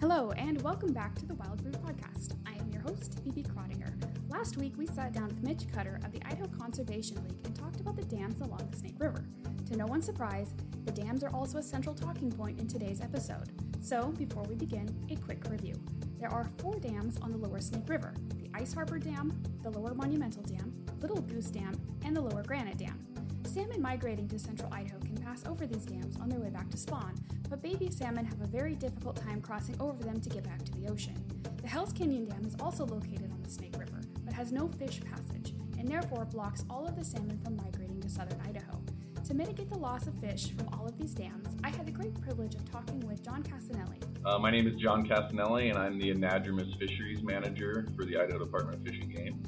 Hello, and welcome back to the Wild Brood Podcast. I am your host, Phoebe Crottinger. Last week, we sat down with Mitch Cutter of the Idaho Conservation League and talked about the dams along the Snake River. To no one's surprise, the dams are also a central talking point in today's episode. So, before we begin, a quick review. There are four dams on the lower Snake River the Ice Harbor Dam, the Lower Monumental Dam, Little Goose Dam, and the Lower Granite Dam. Salmon migrating to central Idaho can pass over these dams on their way back to spawn, but baby salmon have a very difficult time crossing over them to get back to the ocean. The Hells Canyon Dam is also located on the Snake River, but has no fish passage, and therefore blocks all of the salmon from migrating to southern Idaho. To mitigate the loss of fish from all of these dams, I had the great privilege of talking with John Cassinelli. Uh, my name is John Cassinelli, and I'm the Anadromous Fisheries Manager for the Idaho Department of Fish and Game.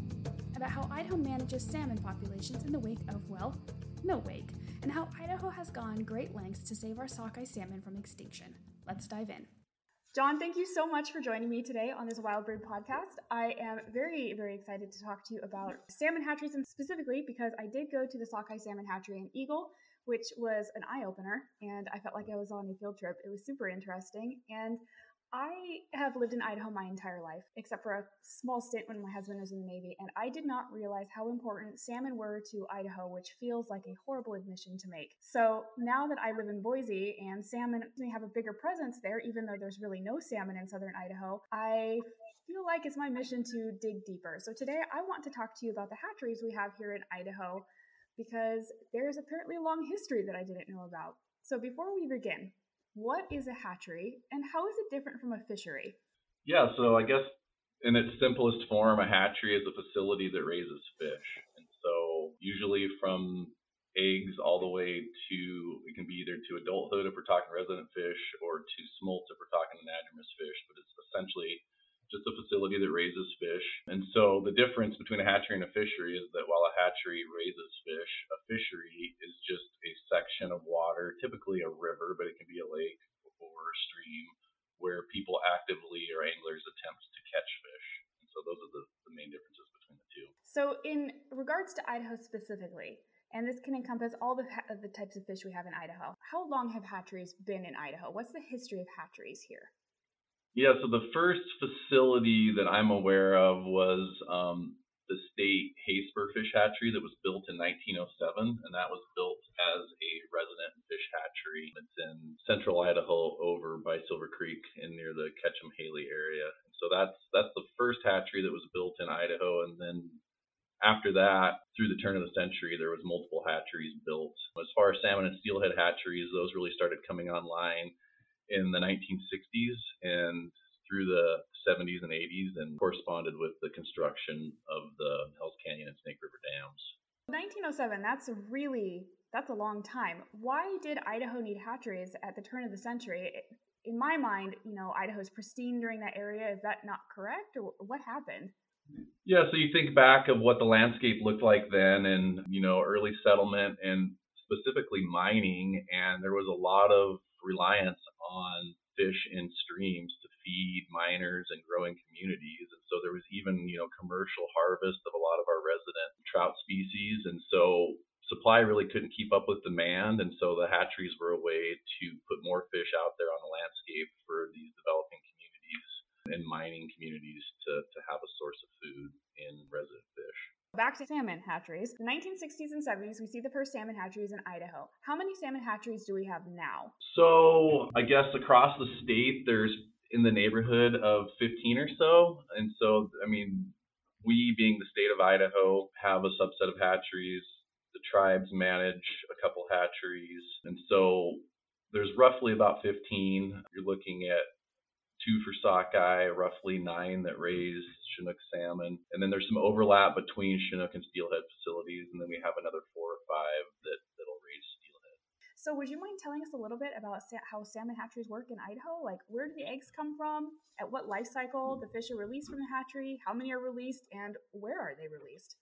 About how Idaho manages salmon populations in the wake of, well, no wake, and how Idaho has gone great lengths to save our sockeye salmon from extinction. Let's dive in. John, thank you so much for joining me today on this Wild Brood podcast. I am very, very excited to talk to you about salmon hatcheries, and specifically because I did go to the Sockeye Salmon Hatchery in Eagle, which was an eye opener, and I felt like I was on a field trip. It was super interesting, and I have lived in Idaho my entire life, except for a small stint when my husband was in the Navy, and I did not realize how important salmon were to Idaho, which feels like a horrible admission to make. So now that I live in Boise and salmon may have a bigger presence there, even though there's really no salmon in southern Idaho, I feel like it's my mission to dig deeper. So today I want to talk to you about the hatcheries we have here in Idaho because there's apparently a long history that I didn't know about. So before we begin, what is a hatchery and how is it different from a fishery? Yeah, so I guess in its simplest form, a hatchery is a facility that raises fish. And so usually from eggs all the way to it can be either to adulthood if we're talking resident fish or to smolt if we're talking anadromous fish, but it's essentially just a facility that raises fish. And so the difference between a hatchery and a fishery is that while a hatchery raises fish, a fishery is just a section of water, typically a river, but it can be a lake or a stream, where people actively or anglers attempt to catch fish. And so those are the, the main differences between the two. So in regards to Idaho specifically, and this can encompass all the, the types of fish we have in Idaho. How long have hatcheries been in Idaho? What's the history of hatcheries here? Yeah, so the first facility that I'm aware of was um, the state Hayspur Fish Hatchery that was built in 1907, and that was built as a resident fish hatchery. It's in central Idaho, over by Silver Creek, and near the Ketchum Hailey area. So that's that's the first hatchery that was built in Idaho, and then after that, through the turn of the century, there was multiple hatcheries built. As far as salmon and steelhead hatcheries, those really started coming online in the 1960s and through the 70s and 80s and corresponded with the construction of the Hells Canyon and Snake River dams. 1907, that's a really that's a long time. Why did Idaho need hatcheries at the turn of the century? In my mind, you know, Idaho's pristine during that area. Is that not correct or what happened? Yeah, so you think back of what the landscape looked like then and, you know, early settlement and specifically mining and there was a lot of reliance on fish in streams to feed miners and growing communities. And so there was even, you know, commercial harvest of a lot of our resident trout species. And so supply really couldn't keep up with demand. And so the hatcheries were a way to put more fish out there on the landscape for these developing communities and mining communities to, to have a source of food in resident fish. Back to salmon hatcheries. The 1960s and 70s, we see the first salmon hatcheries in Idaho. How many salmon hatcheries do we have now? So, I guess across the state, there's in the neighborhood of 15 or so. And so, I mean, we being the state of Idaho have a subset of hatcheries. The tribes manage a couple hatcheries. And so there's roughly about 15. You're looking at two for sockeye, roughly nine that raise Chinook salmon. And then there's some overlap between Chinook and steelhead facilities. And then we have another four or five that, that'll raise steelhead. So, would you mind telling us a little bit about how salmon hatcheries work in Idaho? Like, where do the eggs come from? At what life cycle the fish are released from the hatchery? How many are released? And where are they released?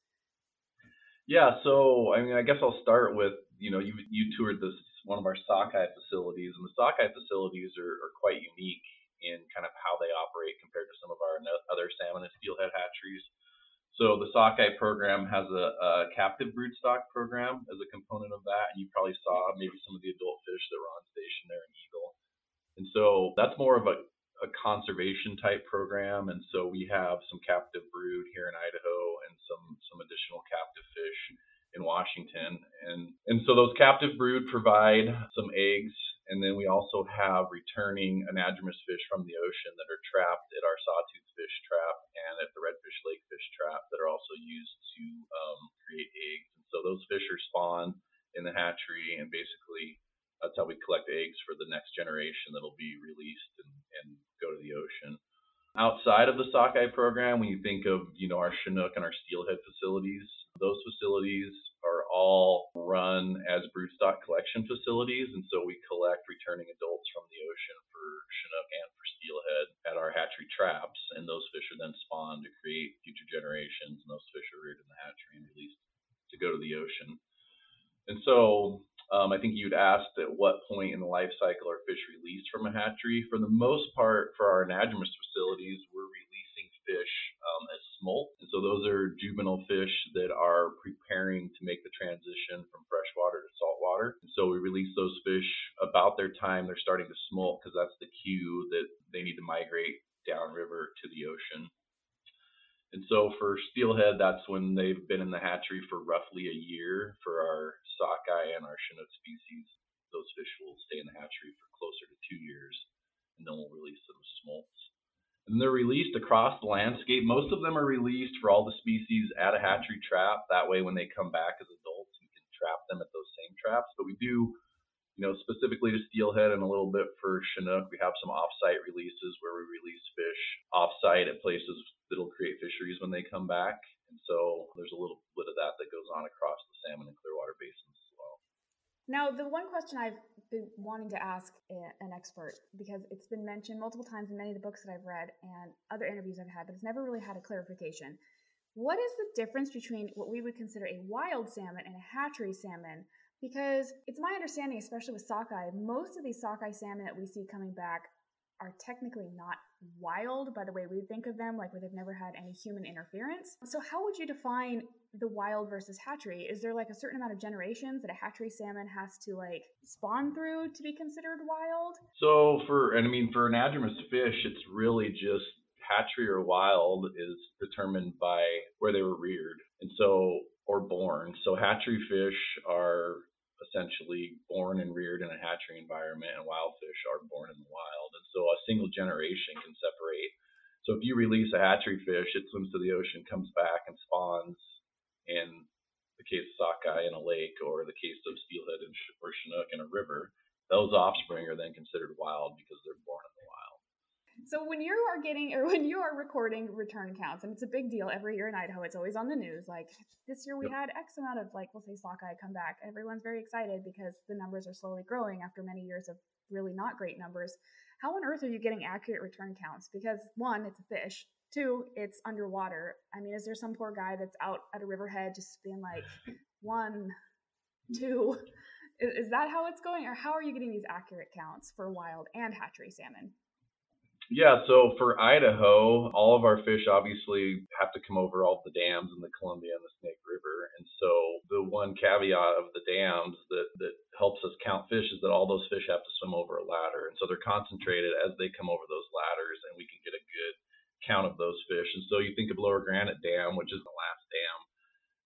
Yeah, so I mean, I guess I'll start with you know you you toured this one of our sockeye facilities, and the sockeye facilities are, are quite unique in kind of how they operate compared to some of our other salmon and steelhead hatcheries. So the sockeye program has a, a captive broodstock program as a component of that, and you probably saw maybe some of the adult fish that were on station there in Eagle. And so that's more of a, a conservation type program, and so we have some captive brood here in Idaho and some some additional captive fish in Washington, and and so those captive brood provide some eggs, and then we also have returning anadromous fish from the ocean that are trapped at our sawtooth fish trap and at the redfish lake fish trap that are also used to um, create eggs. And so those fish are spawned in the hatchery, and basically that's how we collect eggs for the next generation that'll be released and, and go to the ocean. Outside of the sockeye program, when you think of you know our Chinook and our steelhead facilities, those facilities all run as broodstock collection facilities, and so we collect returning adults from the ocean for Chinook and for steelhead at our hatchery traps, and those fish are then spawned to create future generations, and those fish are reared in the hatchery and released to go to the ocean. And so um, I think you'd asked at what point in the life cycle are fish released from a hatchery. For the most part, for our anadromous facilities, we're releasing fish um, as smolt. So those are juvenile fish that are preparing to make the transition from freshwater to saltwater. So we release those fish about their time they're starting to smolt because that's the cue that they need to migrate downriver to the ocean. And so for steelhead, that's when they've been in the hatchery for roughly a year. For our sockeye and our chinook species, those fish will stay in the hatchery for closer to two years, and then we'll release them as smolts. And they're released across the landscape. Most of them are released for all the species at a hatchery trap. That way, when they come back as adults, we can trap them at those same traps. But we do you know, specifically to steelhead and a little bit for Chinook, we have some off-site releases where we release fish off-site at places that'll create fisheries when they come back. And so there's a little bit of that that goes on across the salmon and clearwater basins. Now, the one question I've been wanting to ask an expert, because it's been mentioned multiple times in many of the books that I've read and other interviews I've had, but it's never really had a clarification. What is the difference between what we would consider a wild salmon and a hatchery salmon? Because it's my understanding, especially with sockeye, most of these sockeye salmon that we see coming back are technically not wild by the way we think of them, like where they've never had any human interference. So, how would you define the wild versus hatchery? Is there like a certain amount of generations that a hatchery salmon has to like spawn through to be considered wild? So, for and I mean for anadromous fish, it's really just hatchery or wild is determined by where they were reared, and so or born. So hatchery fish are essentially born and reared in a hatchery environment, and wild fish are born in the wild. And so a single generation can separate. So if you release a hatchery fish, it swims to the ocean, comes back, and spawns in the case of sockeye in a lake, or the case of steelhead or chinook in a river. Those offspring are then considered wild because they're born in the wild. So when you are getting or when you are recording return counts, and it's a big deal every year in Idaho, it's always on the news. Like this year we yep. had X amount of like we'll say sockeye come back. Everyone's very excited because the numbers are slowly growing after many years of really not great numbers. How on earth are you getting accurate return counts? Because one, it's a fish. Two, it's underwater. I mean, is there some poor guy that's out at a riverhead just being like one, two? Is, is that how it's going, or how are you getting these accurate counts for wild and hatchery salmon? Yeah, so for Idaho, all of our fish obviously have to come over all the dams in the Columbia and the Snake River. And so the one caveat of the dams that, that helps us count fish is that all those fish have to swim over a ladder. And so they're concentrated as they come over those ladders, and we can get a good count of those fish. And so you think of Lower Granite Dam, which is the last dam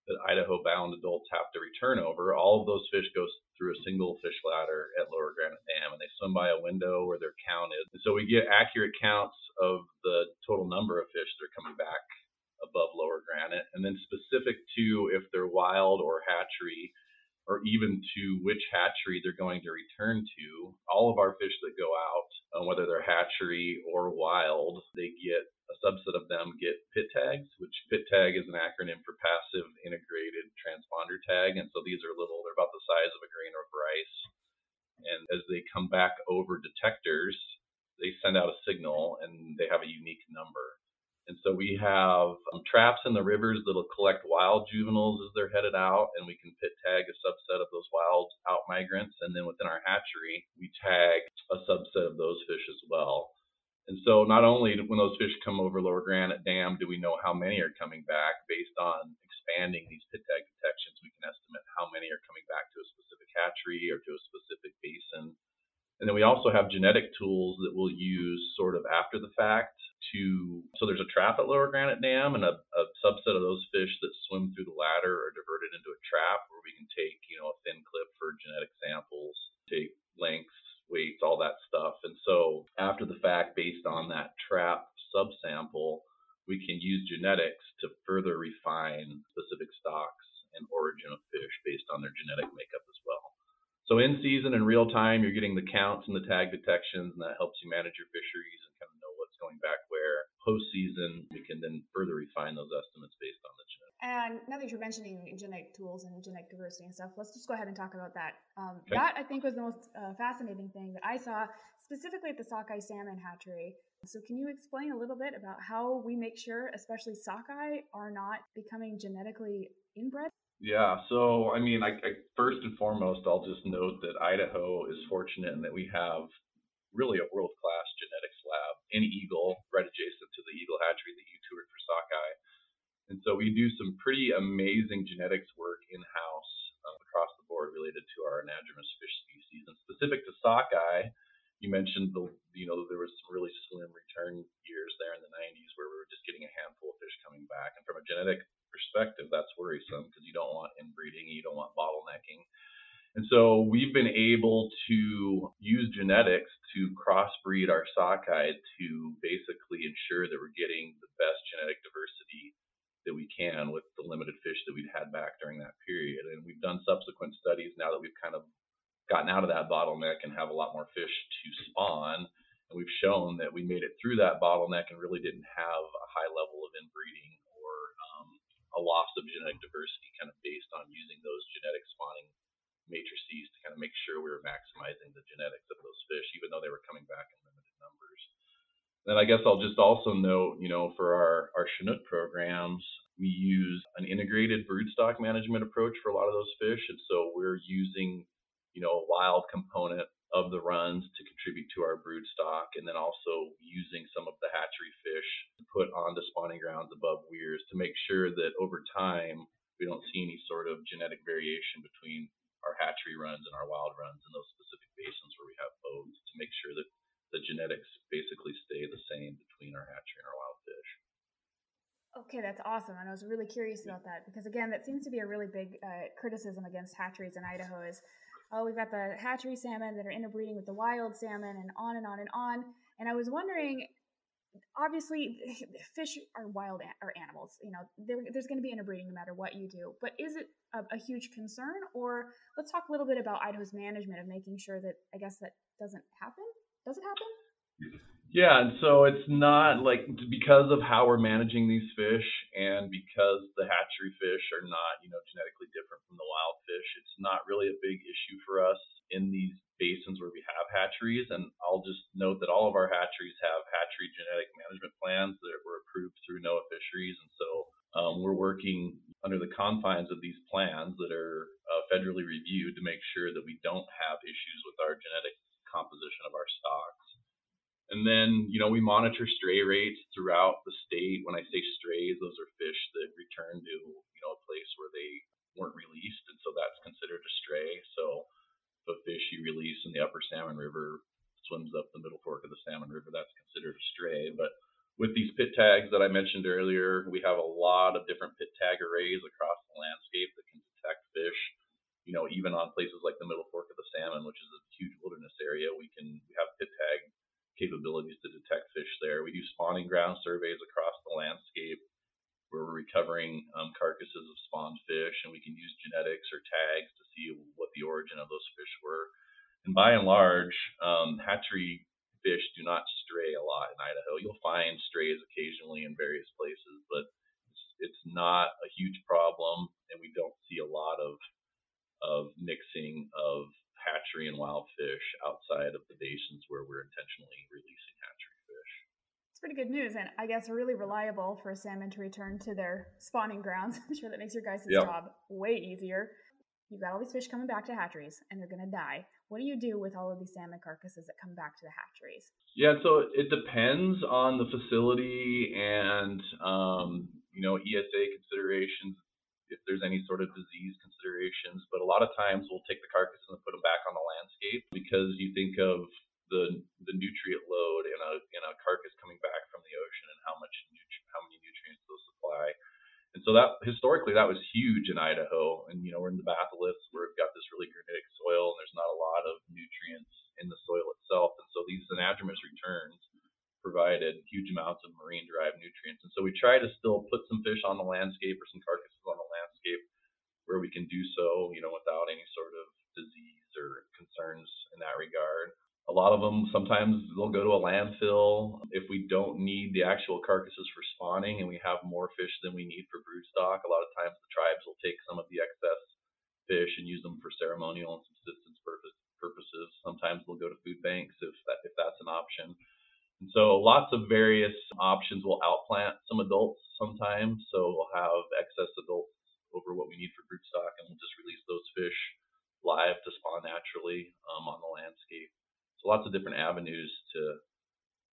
that Idaho bound adults have to return over, all of those fish go through a single fish ladder at Lower Granite Dam and they swim by a window where they're counted. And so we get accurate counts of the total number of fish that are coming back above Lower Granite. And then specific to if they're wild or hatchery, or even to which hatchery they're going to return to. All of our fish that go out, uh, whether they're hatchery or wild, they get a subset of them get PIT tags, which PIT tag is an acronym for Passive Integrated Transponder Tag. And so these are little, they're about the size of a grain of rice. And as they come back over detectors, they send out a signal and they have a unique number. And so we have um, traps in the rivers that'll collect wild juveniles as they're headed out, and we can pit tag a subset of those wild out migrants. And then within our hatchery, we tag a subset of those fish as well. And so not only when those fish come over Lower Granite Dam do we know how many are coming back based on expanding these pit tag detections, we can estimate how many are coming back to a specific hatchery or to a specific basin. And then we also have genetic tools that we'll use sort of after the fact to so there's a trap at Lower Granite Dam and a, a subset of those fish that swim through the ladder are diverted into a trap where we can take, you know, a fin clip for genetic samples, take lengths, weights, all that stuff. And so after the fact, based on that trap subsample, we can use genetics to further refine specific stocks and origin of fish based on their genetic makeup as well. So in season in real time, you're getting the counts and the tag detections, and that helps you manage your fisheries and kind of know what's going back where. Post season, we can then further refine those estimates based on the genetics. And now that you're mentioning genetic tools and genetic diversity and stuff, let's just go ahead and talk about that. Um, okay. That I think was the most uh, fascinating thing that I saw, specifically at the sockeye salmon hatchery. So, can you explain a little bit about how we make sure, especially sockeye, are not becoming genetically inbred? Yeah, so I mean, I, I, first and foremost, I'll just note that Idaho is fortunate in that we have really a world class genetics lab in Eagle, right adjacent to the Eagle hatchery that you toured for sockeye. And so we do some pretty amazing genetics work in house um, across the board related to our anadromous fish species. And specific to sockeye, you mentioned the you know there was some really slim return years there in the 90s where we were just getting a handful of fish coming back. And from a genetic perspective, that's worrisome because you don't want inbreeding, you don't want bottlenecking. And so we've been able to use genetics to crossbreed our sockeye to basically ensure that we're getting the best genetic diversity that we can with the limited fish that we'd had back during that period. And we've done subsequent studies now that we've kind of gotten out of that bottleneck and have a lot more fish to spawn. And we've shown that we made it through that bottleneck and really didn't have a high level of inbreeding or um, a loss of genetic diversity kind of based on using those genetic spawning matrices to kind of make sure we were maximizing the genetics of those fish, even though they were coming back in limited numbers. Then I guess I'll just also note, you know, for our, our Chinook programs, we use an integrated broodstock management approach for a lot of those fish. And so we're using, you know, a wild component of the runs to contribute to our brood stock, and then also using some of the hatchery fish to put on the spawning grounds above weirs to make sure that over time we don't see any sort of genetic variation between our hatchery runs and our wild runs in those specific basins where we have boats to make sure that the genetics basically stay the same between our hatchery and our wild fish. Okay, that's awesome. And I was really curious about that because, again, that seems to be a really big uh, criticism against hatcheries in Idaho is oh, we've got the hatchery salmon that are interbreeding with the wild salmon, and on and on and on. And I was wondering, obviously, fish are wild or animals. You know, there's going to be interbreeding no matter what you do. But is it a, a huge concern? Or let's talk a little bit about Idaho's management of making sure that I guess that doesn't happen. Does it happen? Yeah, and so it's not like because of how we're managing these fish and because the hatchery fish are not, you know, genetically different from the wild fish, it's not really a big issue for us in these basins where we have hatcheries. And I'll just note that all of our hatcheries have hatchery genetic management plans that were approved through NOAA Fisheries. And so um, we're working under the confines of these plans that are uh, federally reviewed to make sure that we don't have issues with our genetic composition of our stocks. And then, you know, we monitor stray rates throughout the state. When I say strays, those are fish that return to, you know, a place where they weren't released, and so that's considered a stray. So if a fish you release in the upper Salmon River swims up the middle fork of the Salmon River, that's considered a stray. But with these pit tags that I mentioned earlier, we have a lot of different pit tag arrays across the landscape that can detect fish. You know, even on places like the middle fork of the Salmon, which is a huge wilderness area, we can we have capabilities to detect fish there. We do spawning ground surveys across the landscape where we're recovering um, carcasses of spawned fish, and we can use genetics or tags to see what the origin of those fish were. And by and large, um, hatchery fish do not stray a lot in Idaho. You'll find strays occasionally in various places, but it's, it's not a huge problem, and we don't see a lot of of mixing of hatchery and wild fish outside of the basins where we're intentionally releasing hatchery fish. It's pretty good news, and I guess really reliable for salmon to return to their spawning grounds. I'm sure that makes your guys' yep. job way easier. You've got all these fish coming back to hatcheries, and they're going to die. What do you do with all of these salmon carcasses that come back to the hatcheries? Yeah, so it depends on the facility and um, you know ESA considerations if there's any sort of disease considerations. But a lot of times we'll take the carcasses and put them back on the landscape because you think of the the nutrient load in a in a carcass coming back from the ocean and how much nutri- how many nutrients those supply. And so that historically that was huge in Idaho. And you know we're in the batholiths where we've got this really granitic soil and there's not a lot of nutrients in the soil itself. And so these anadromous returns provided huge amounts of marine derived nutrients. And so we try to still put some fish on the landscape or some carcasses on the landscape where we can do so, you know, without any sort of disease or concerns in that regard. A lot of them sometimes they'll go to a landfill if we don't need the actual carcasses for spawning and we have more fish than we need for broodstock. A lot of times the tribes will take some of the excess fish and use them for ceremonial and subsistence purposes. Sometimes they'll go to food banks if that, if that's an option. And so lots of various options. We'll outplant some adults sometimes, so we'll have excess adults over what we need for broodstock, and we'll just release those fish live to spawn naturally um, on the landscape. So lots of different avenues to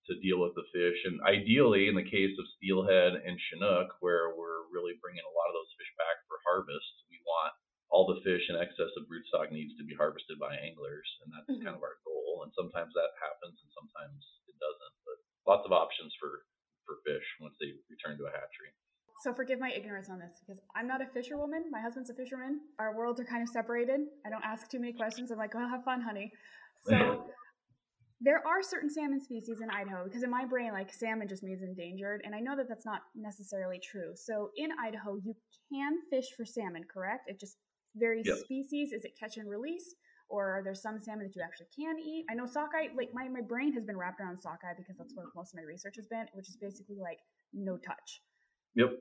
to deal with the fish, and ideally, in the case of steelhead and chinook, where we're really bringing a lot of those fish back for harvest, we want all the fish in excess of broodstock needs to be harvested by anglers, and that's mm-hmm. kind of our goal. And sometimes that happens, and sometimes doesn't But lots of options for for fish once they return to a hatchery. So forgive my ignorance on this because I'm not a fisherwoman. My husband's a fisherman. Our worlds are kind of separated. I don't ask too many questions. I'm like, oh, have fun, honey. So there are certain salmon species in Idaho because in my brain, like salmon just means endangered, and I know that that's not necessarily true. So in Idaho, you can fish for salmon, correct? It just varies yep. species. Is it catch and release? Or are there some salmon that you actually can eat? I know sockeye, like my, my brain has been wrapped around sockeye because that's where most of my research has been, which is basically like no touch. Yep.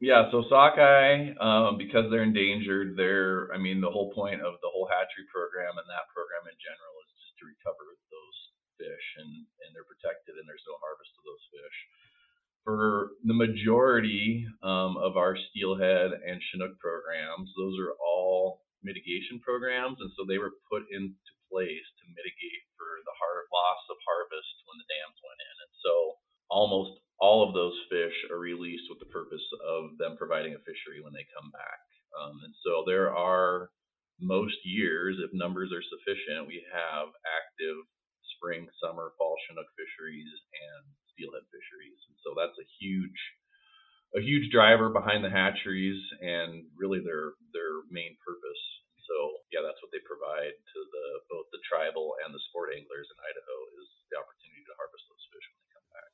Yeah, so sockeye, um, because they're endangered, they're, I mean, the whole point of the whole hatchery program and that program in general is just to recover those fish and, and they're protected and there's no harvest of those fish. For the majority um, of our steelhead and chinook programs, those are all mitigation programs, and so they were put into place to mitigate for the loss of harvest when the dams went in. And so almost all of those fish are released with the purpose of them providing a fishery when they come back. Um, and so there are most years, if numbers are sufficient, we have active spring, summer, fall Chinook fisheries and steelhead fisheries. And so that's a huge a huge driver behind the hatcheries and really their their main purpose. So yeah, that's what they provide to the both the tribal and the sport anglers in Idaho is the opportunity to harvest those fish when they come back.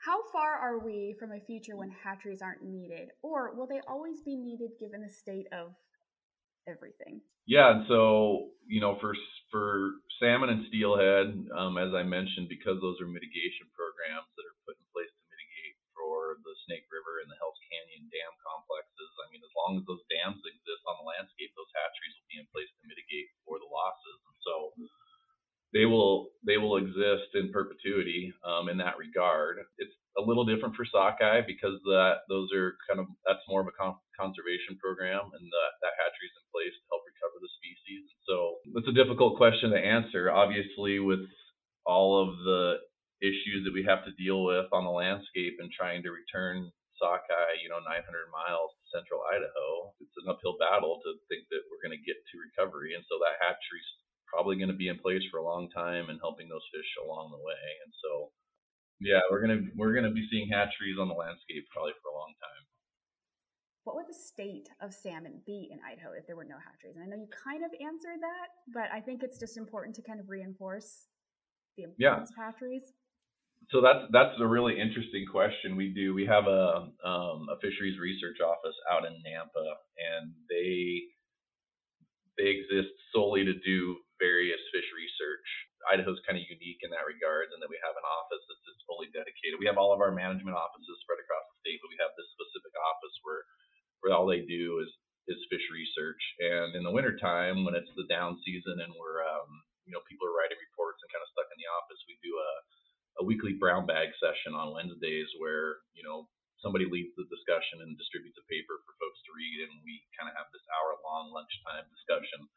How far are we from a future when hatcheries aren't needed, or will they always be needed given the state of everything? Yeah, and so you know, for for salmon and steelhead, um, as I mentioned, because those are mitigation programs that are put in place for the Snake River and the Hell's Canyon dam complexes. I mean, as long as those dams exist on the landscape, those hatcheries will be in place to mitigate for the losses. And so they will they will exist in perpetuity um, in that regard. It's a little different for sockeye because that those are kind of that's more of a con- conservation program, and the, that hatchery is in place to help recover the species. So it's a difficult question to answer. Obviously, with all of the issues that we have to deal with on the landscape and trying to return sockeye, you know, 900 miles to central Idaho. It's an uphill battle to think that we're going to get to recovery. And so that hatchery's probably going to be in place for a long time and helping those fish along the way. And so, yeah, we're going to we're going to be seeing hatcheries on the landscape probably for a long time. What would the state of salmon be in Idaho if there were no hatcheries? And I know you kind of answered that, but I think it's just important to kind of reinforce the importance yeah. of hatcheries so that's that's a really interesting question. We do we have a um, a fisheries research office out in Nampa, and they they exist solely to do various fish research. Idaho's kind of unique in that regard, and that we have an office that's just fully dedicated. We have all of our management offices spread across the state, but we have this specific office where where all they do is is fish research. And in the wintertime, when it's the down season and we're um, you know people are writing reports and kind of stuck in the office, we do a a weekly brown bag session on Wednesdays where you know somebody leads the discussion and distributes a paper for folks to read, and we kind of have this hour long lunchtime discussion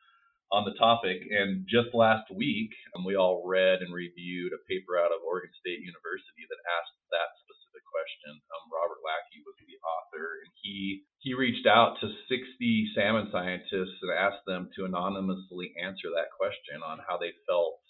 on the topic. And just last week, um, we all read and reviewed a paper out of Oregon State University that asked that specific question. Um, Robert Lackey was the author, and he he reached out to 60 salmon scientists and asked them to anonymously answer that question on how they felt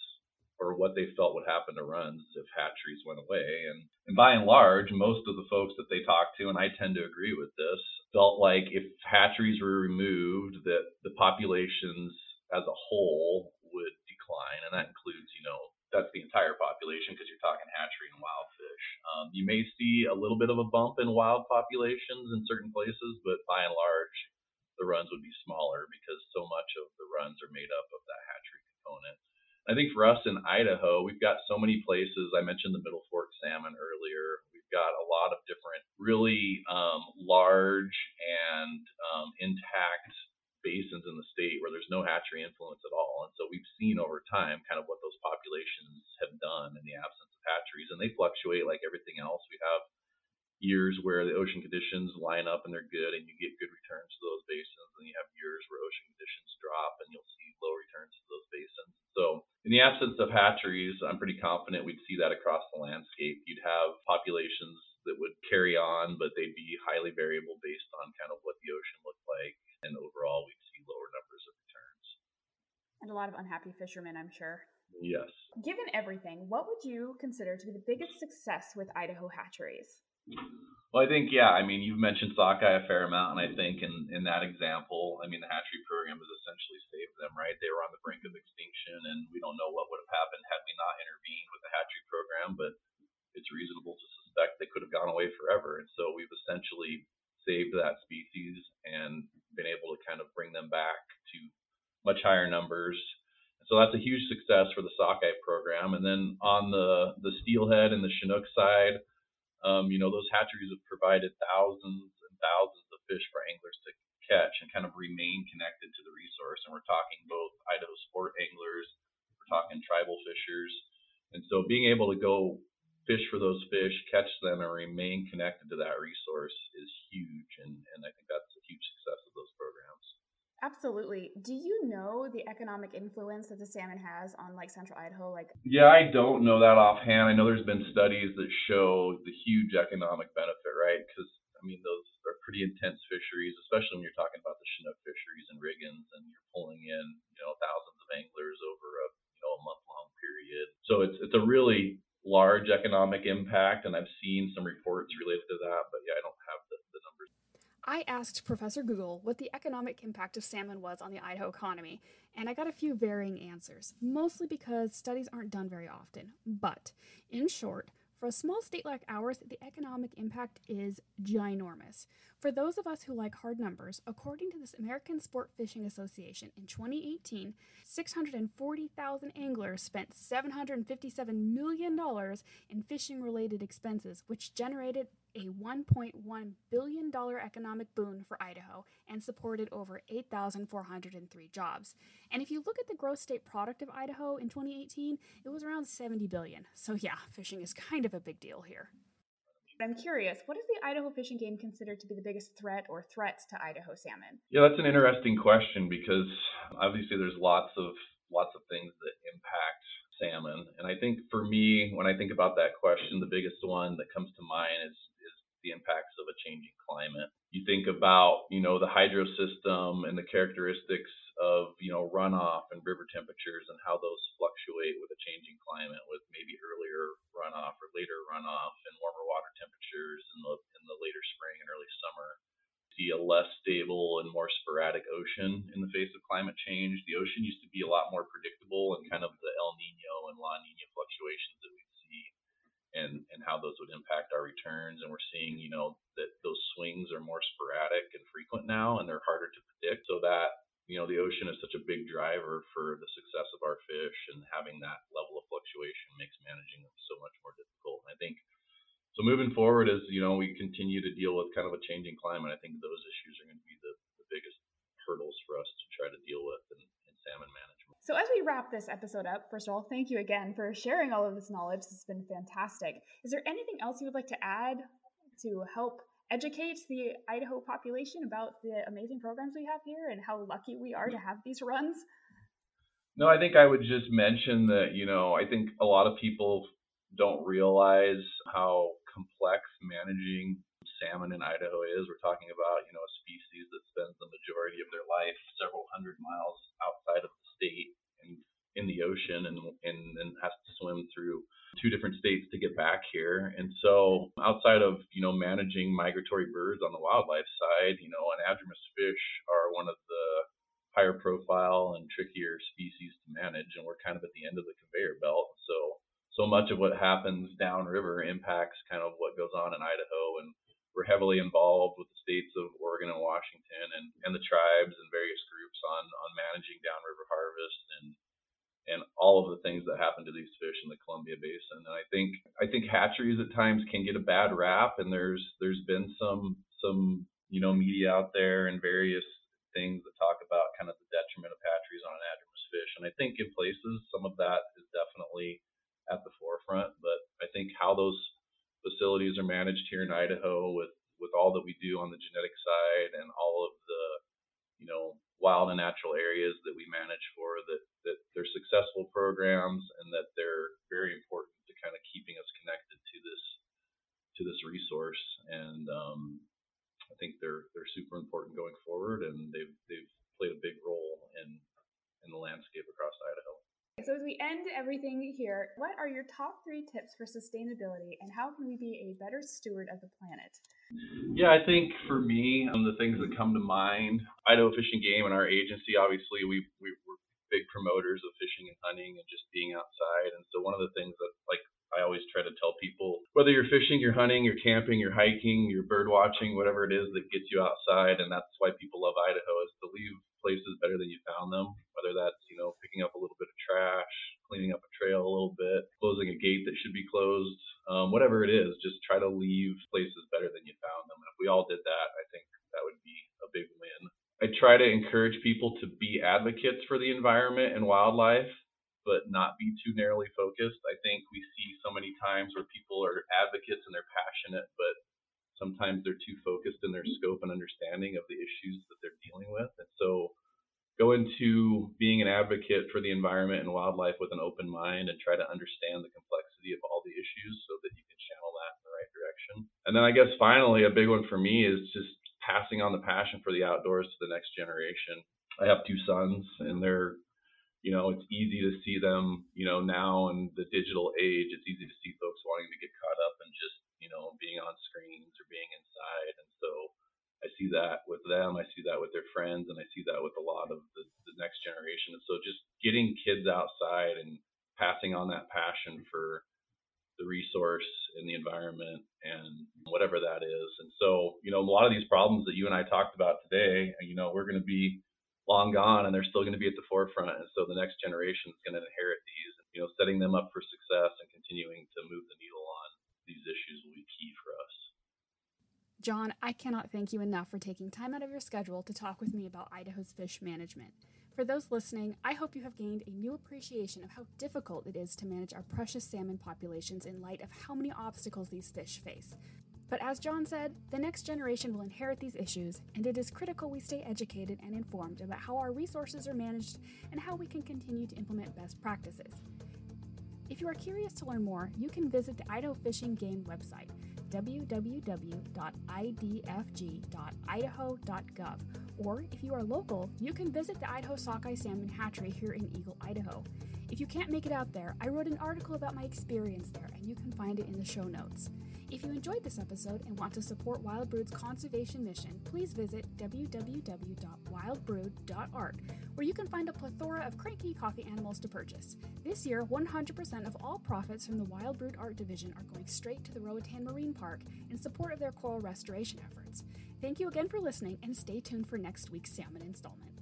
or what they felt would happen to runs if hatcheries went away. And, and by and large, most of the folks that they talked to, and I tend to agree with this, felt like if hatcheries were removed, that the populations as a whole would decline, and that includes, you know, that's the entire population because you're talking hatchery and wild fish. Um, you may see a little bit of a bump in wild populations in certain places, but by and large, the runs would be smaller because so much of the runs are made up of that hatchery component. I think for us in Idaho, we've got so many places. I mentioned the Middle Fork salmon earlier. We've got a lot of different, really um, large and um, intact basins in the state where there's no hatchery influence at all. And so we've seen over time kind of what those populations have done in the absence of hatcheries, and they fluctuate like everything else. We have years where the ocean conditions line up and they're good and you get good returns to those basins, and you have years where ocean conditions drop and you'll see low returns to those basins. So in the absence of hatcheries, I'm pretty confident we'd see that across the landscape. You'd have populations that would carry on, but they'd be highly variable based on kind of what the ocean looked like and overall we'd see lower numbers of returns. And a lot of unhappy fishermen, I'm sure. Yes. Given everything, what would you consider to be the biggest success with Idaho hatcheries? Well, I think yeah. I mean, you've mentioned sockeye a fair amount, and I think in in that example, I mean, the hatchery program has essentially saved them. Right? They were on the brink of extinction, and we don't know what would have happened had we not intervened with the hatchery program. But it's reasonable to suspect they could have gone away forever. And so we've essentially saved that species and been able to kind of bring them back to much higher numbers. So that's a huge success for the sockeye program. And then on the the steelhead and the chinook side, um, you know, those hatcheries have provided thousands and thousands of fish for anglers to catch and kind of remain connected to the resource. And we're talking both Idaho sport anglers, we're talking tribal fishers. And so being able to go fish for those fish, catch them, and remain connected to that resource is huge. And, and I think that's a huge success of those programs. Absolutely. Do you know the economic influence that the salmon has on like central Idaho? Like Yeah, I don't know that offhand. I know there's been studies that show the huge economic benefit, right? Because I mean those are pretty intense fisheries, especially when you're talking about the Chinook fisheries and Riggins and you're pulling in, you know, thousands of anglers over a you know a month long period. So it's it's a really large economic impact and I've seen some reports related to that, but yeah, I don't have the, the numbers. I asked Professor Google what the economic impact of salmon was on the Idaho economy, and I got a few varying answers, mostly because studies aren't done very often. But, in short, for a small state like ours, the economic impact is ginormous. For those of us who like hard numbers, according to this American Sport Fishing Association, in 2018, 640,000 anglers spent $757 million in fishing related expenses, which generated a $1.1 billion economic boon for Idaho and supported over 8,403 jobs. And if you look at the gross state product of Idaho in 2018, it was around 70 billion. So yeah, fishing is kind of a big deal here. I'm curious, what is the Idaho Fish and Game considered to be the biggest threat or threats to Idaho salmon? Yeah, that's an interesting question because obviously there's lots of lots of things that impact salmon. And I think for me, when I think about that question, the biggest one that comes to mind is the impacts of a changing climate. You think about, you know, the hydro system and the characteristics of, you know, runoff and river temperatures and how those fluctuate with a changing climate with maybe earlier runoff or later runoff and warmer water temperatures in the in the later spring and early summer. See a less stable and more sporadic ocean in the face of climate change. The ocean used to be a lot more predictable and kind of the El Nino and La Nina fluctuations that we and and how those would impact our returns. And we're seeing, you know, that those swings are more sporadic and frequent now, and they're harder to predict. So that you know, the ocean is such a big driver for the success of our fish, and having that level of fluctuation makes managing them so much more difficult. I think so. Moving forward, as you know, we continue to deal with kind of a changing climate. I think those issues are going to be the, the biggest hurdles for us to try to deal with in, in salmon management. So, as we wrap this episode up, first of all, thank you again for sharing all of this knowledge. This has been fantastic. Is there anything else you would like to add to help educate the Idaho population about the amazing programs we have here and how lucky we are to have these runs? No, I think I would just mention that, you know, I think a lot of people don't realize how complex managing salmon in Idaho is. We're talking about, you know, a species that spends the majority of their life several hundred miles outside of the state in the ocean and and, has to swim through two different states to get back here. And so outside of, you know, managing migratory birds on the wildlife side, you know, anadromous fish are one of the higher profile and trickier species to manage and we're kind of at the end of the conveyor belt. So so much of what happens downriver impacts kind of what goes on in Idaho and we're heavily involved with the states of Oregon and Washington and, and the tribes and various groups on, on managing downriver harvest and and all of the things that happen to these fish in the Columbia Basin. And I think I think hatcheries at times can get a bad rap, and there's there's been some some you know media out there and various things that talk about kind of the detriment of hatcheries on anadromous fish. And I think in places some of that is definitely at the forefront, but I think how those facilities are managed here in Idaho with with all that we do on the genetic side and all of the you know wild and natural areas that we manage for that that they're successful programs and that they're very important to kind of keeping us connected to this to this resource and um, I think they're they're super important going forward and they've they've played a big role in in the landscape across Idaho. So as we end everything here, what are your top three tips for sustainability and how can we be a better steward of the planet? Yeah, I think for me, um, the things that come to mind, Idaho Fish and Game and our agency, obviously, we, we we're big promoters of fishing and hunting and just being outside. And so one of the things that like I always try to tell people, whether you're fishing, you're hunting, you're camping, you're hiking, you're bird watching, whatever it is that gets you outside, and that's why people love Idaho is to leave places better than you found them. Whether that's you know picking up a little bit of trash, cleaning up a trail a little bit, closing a gate that should be closed, um, whatever it is, just try to leave places better than you found them. And if we all did that, I think that would be a big win. I try to encourage people to be advocates for the environment and wildlife, but not be too narrowly focused. I think we see so many times where people are advocates and they're passionate, but sometimes they're too focused in their scope and understanding of the issues that they're dealing with. And so go into being an advocate for the environment and wildlife with an open mind and try to understand the complexity of all the issues so that you can channel that in the right direction. And then I guess finally, a big one for me is just passing on the passion for the outdoors to the next generation. I have two sons, and they're, you know, it's easy to see them, you know, now in the digital age, it's easy to see folks wanting to get caught up in just, you know, being on screens or being inside. And so I see that with them. I see that with their friends, and I see that with a lot of the next generation. And so just getting kids outside and passing on that passion for the resource and the environment and whatever that is. And so, you know, a lot of these problems that you and I talked about today, you know, we're going to be long gone and they're still going to be at the forefront. And so the next generation is going to inherit these. You know, setting them up for success and continuing to move the needle on these issues will be key for us. John, I cannot thank you enough for taking time out of your schedule to talk with me about Idaho's fish management. For those listening, I hope you have gained a new appreciation of how difficult it is to manage our precious salmon populations in light of how many obstacles these fish face. But as John said, the next generation will inherit these issues, and it is critical we stay educated and informed about how our resources are managed and how we can continue to implement best practices. If you are curious to learn more, you can visit the Idaho Fish and Game website www.idfg.idaho.gov. Or if you are local, you can visit the Idaho Sockeye Salmon Hatchery here in Eagle, Idaho. If you can't make it out there, I wrote an article about my experience there, and you can find it in the show notes. If you enjoyed this episode and want to support Wild Brood's conservation mission, please visit www.wildbrood.art, where you can find a plethora of cranky coffee animals to purchase. This year, 100% of all profits from the Wild Brood Art Division are going straight to the Roatan Marine Park in support of their coral restoration efforts. Thank you again for listening, and stay tuned for next week's salmon installment.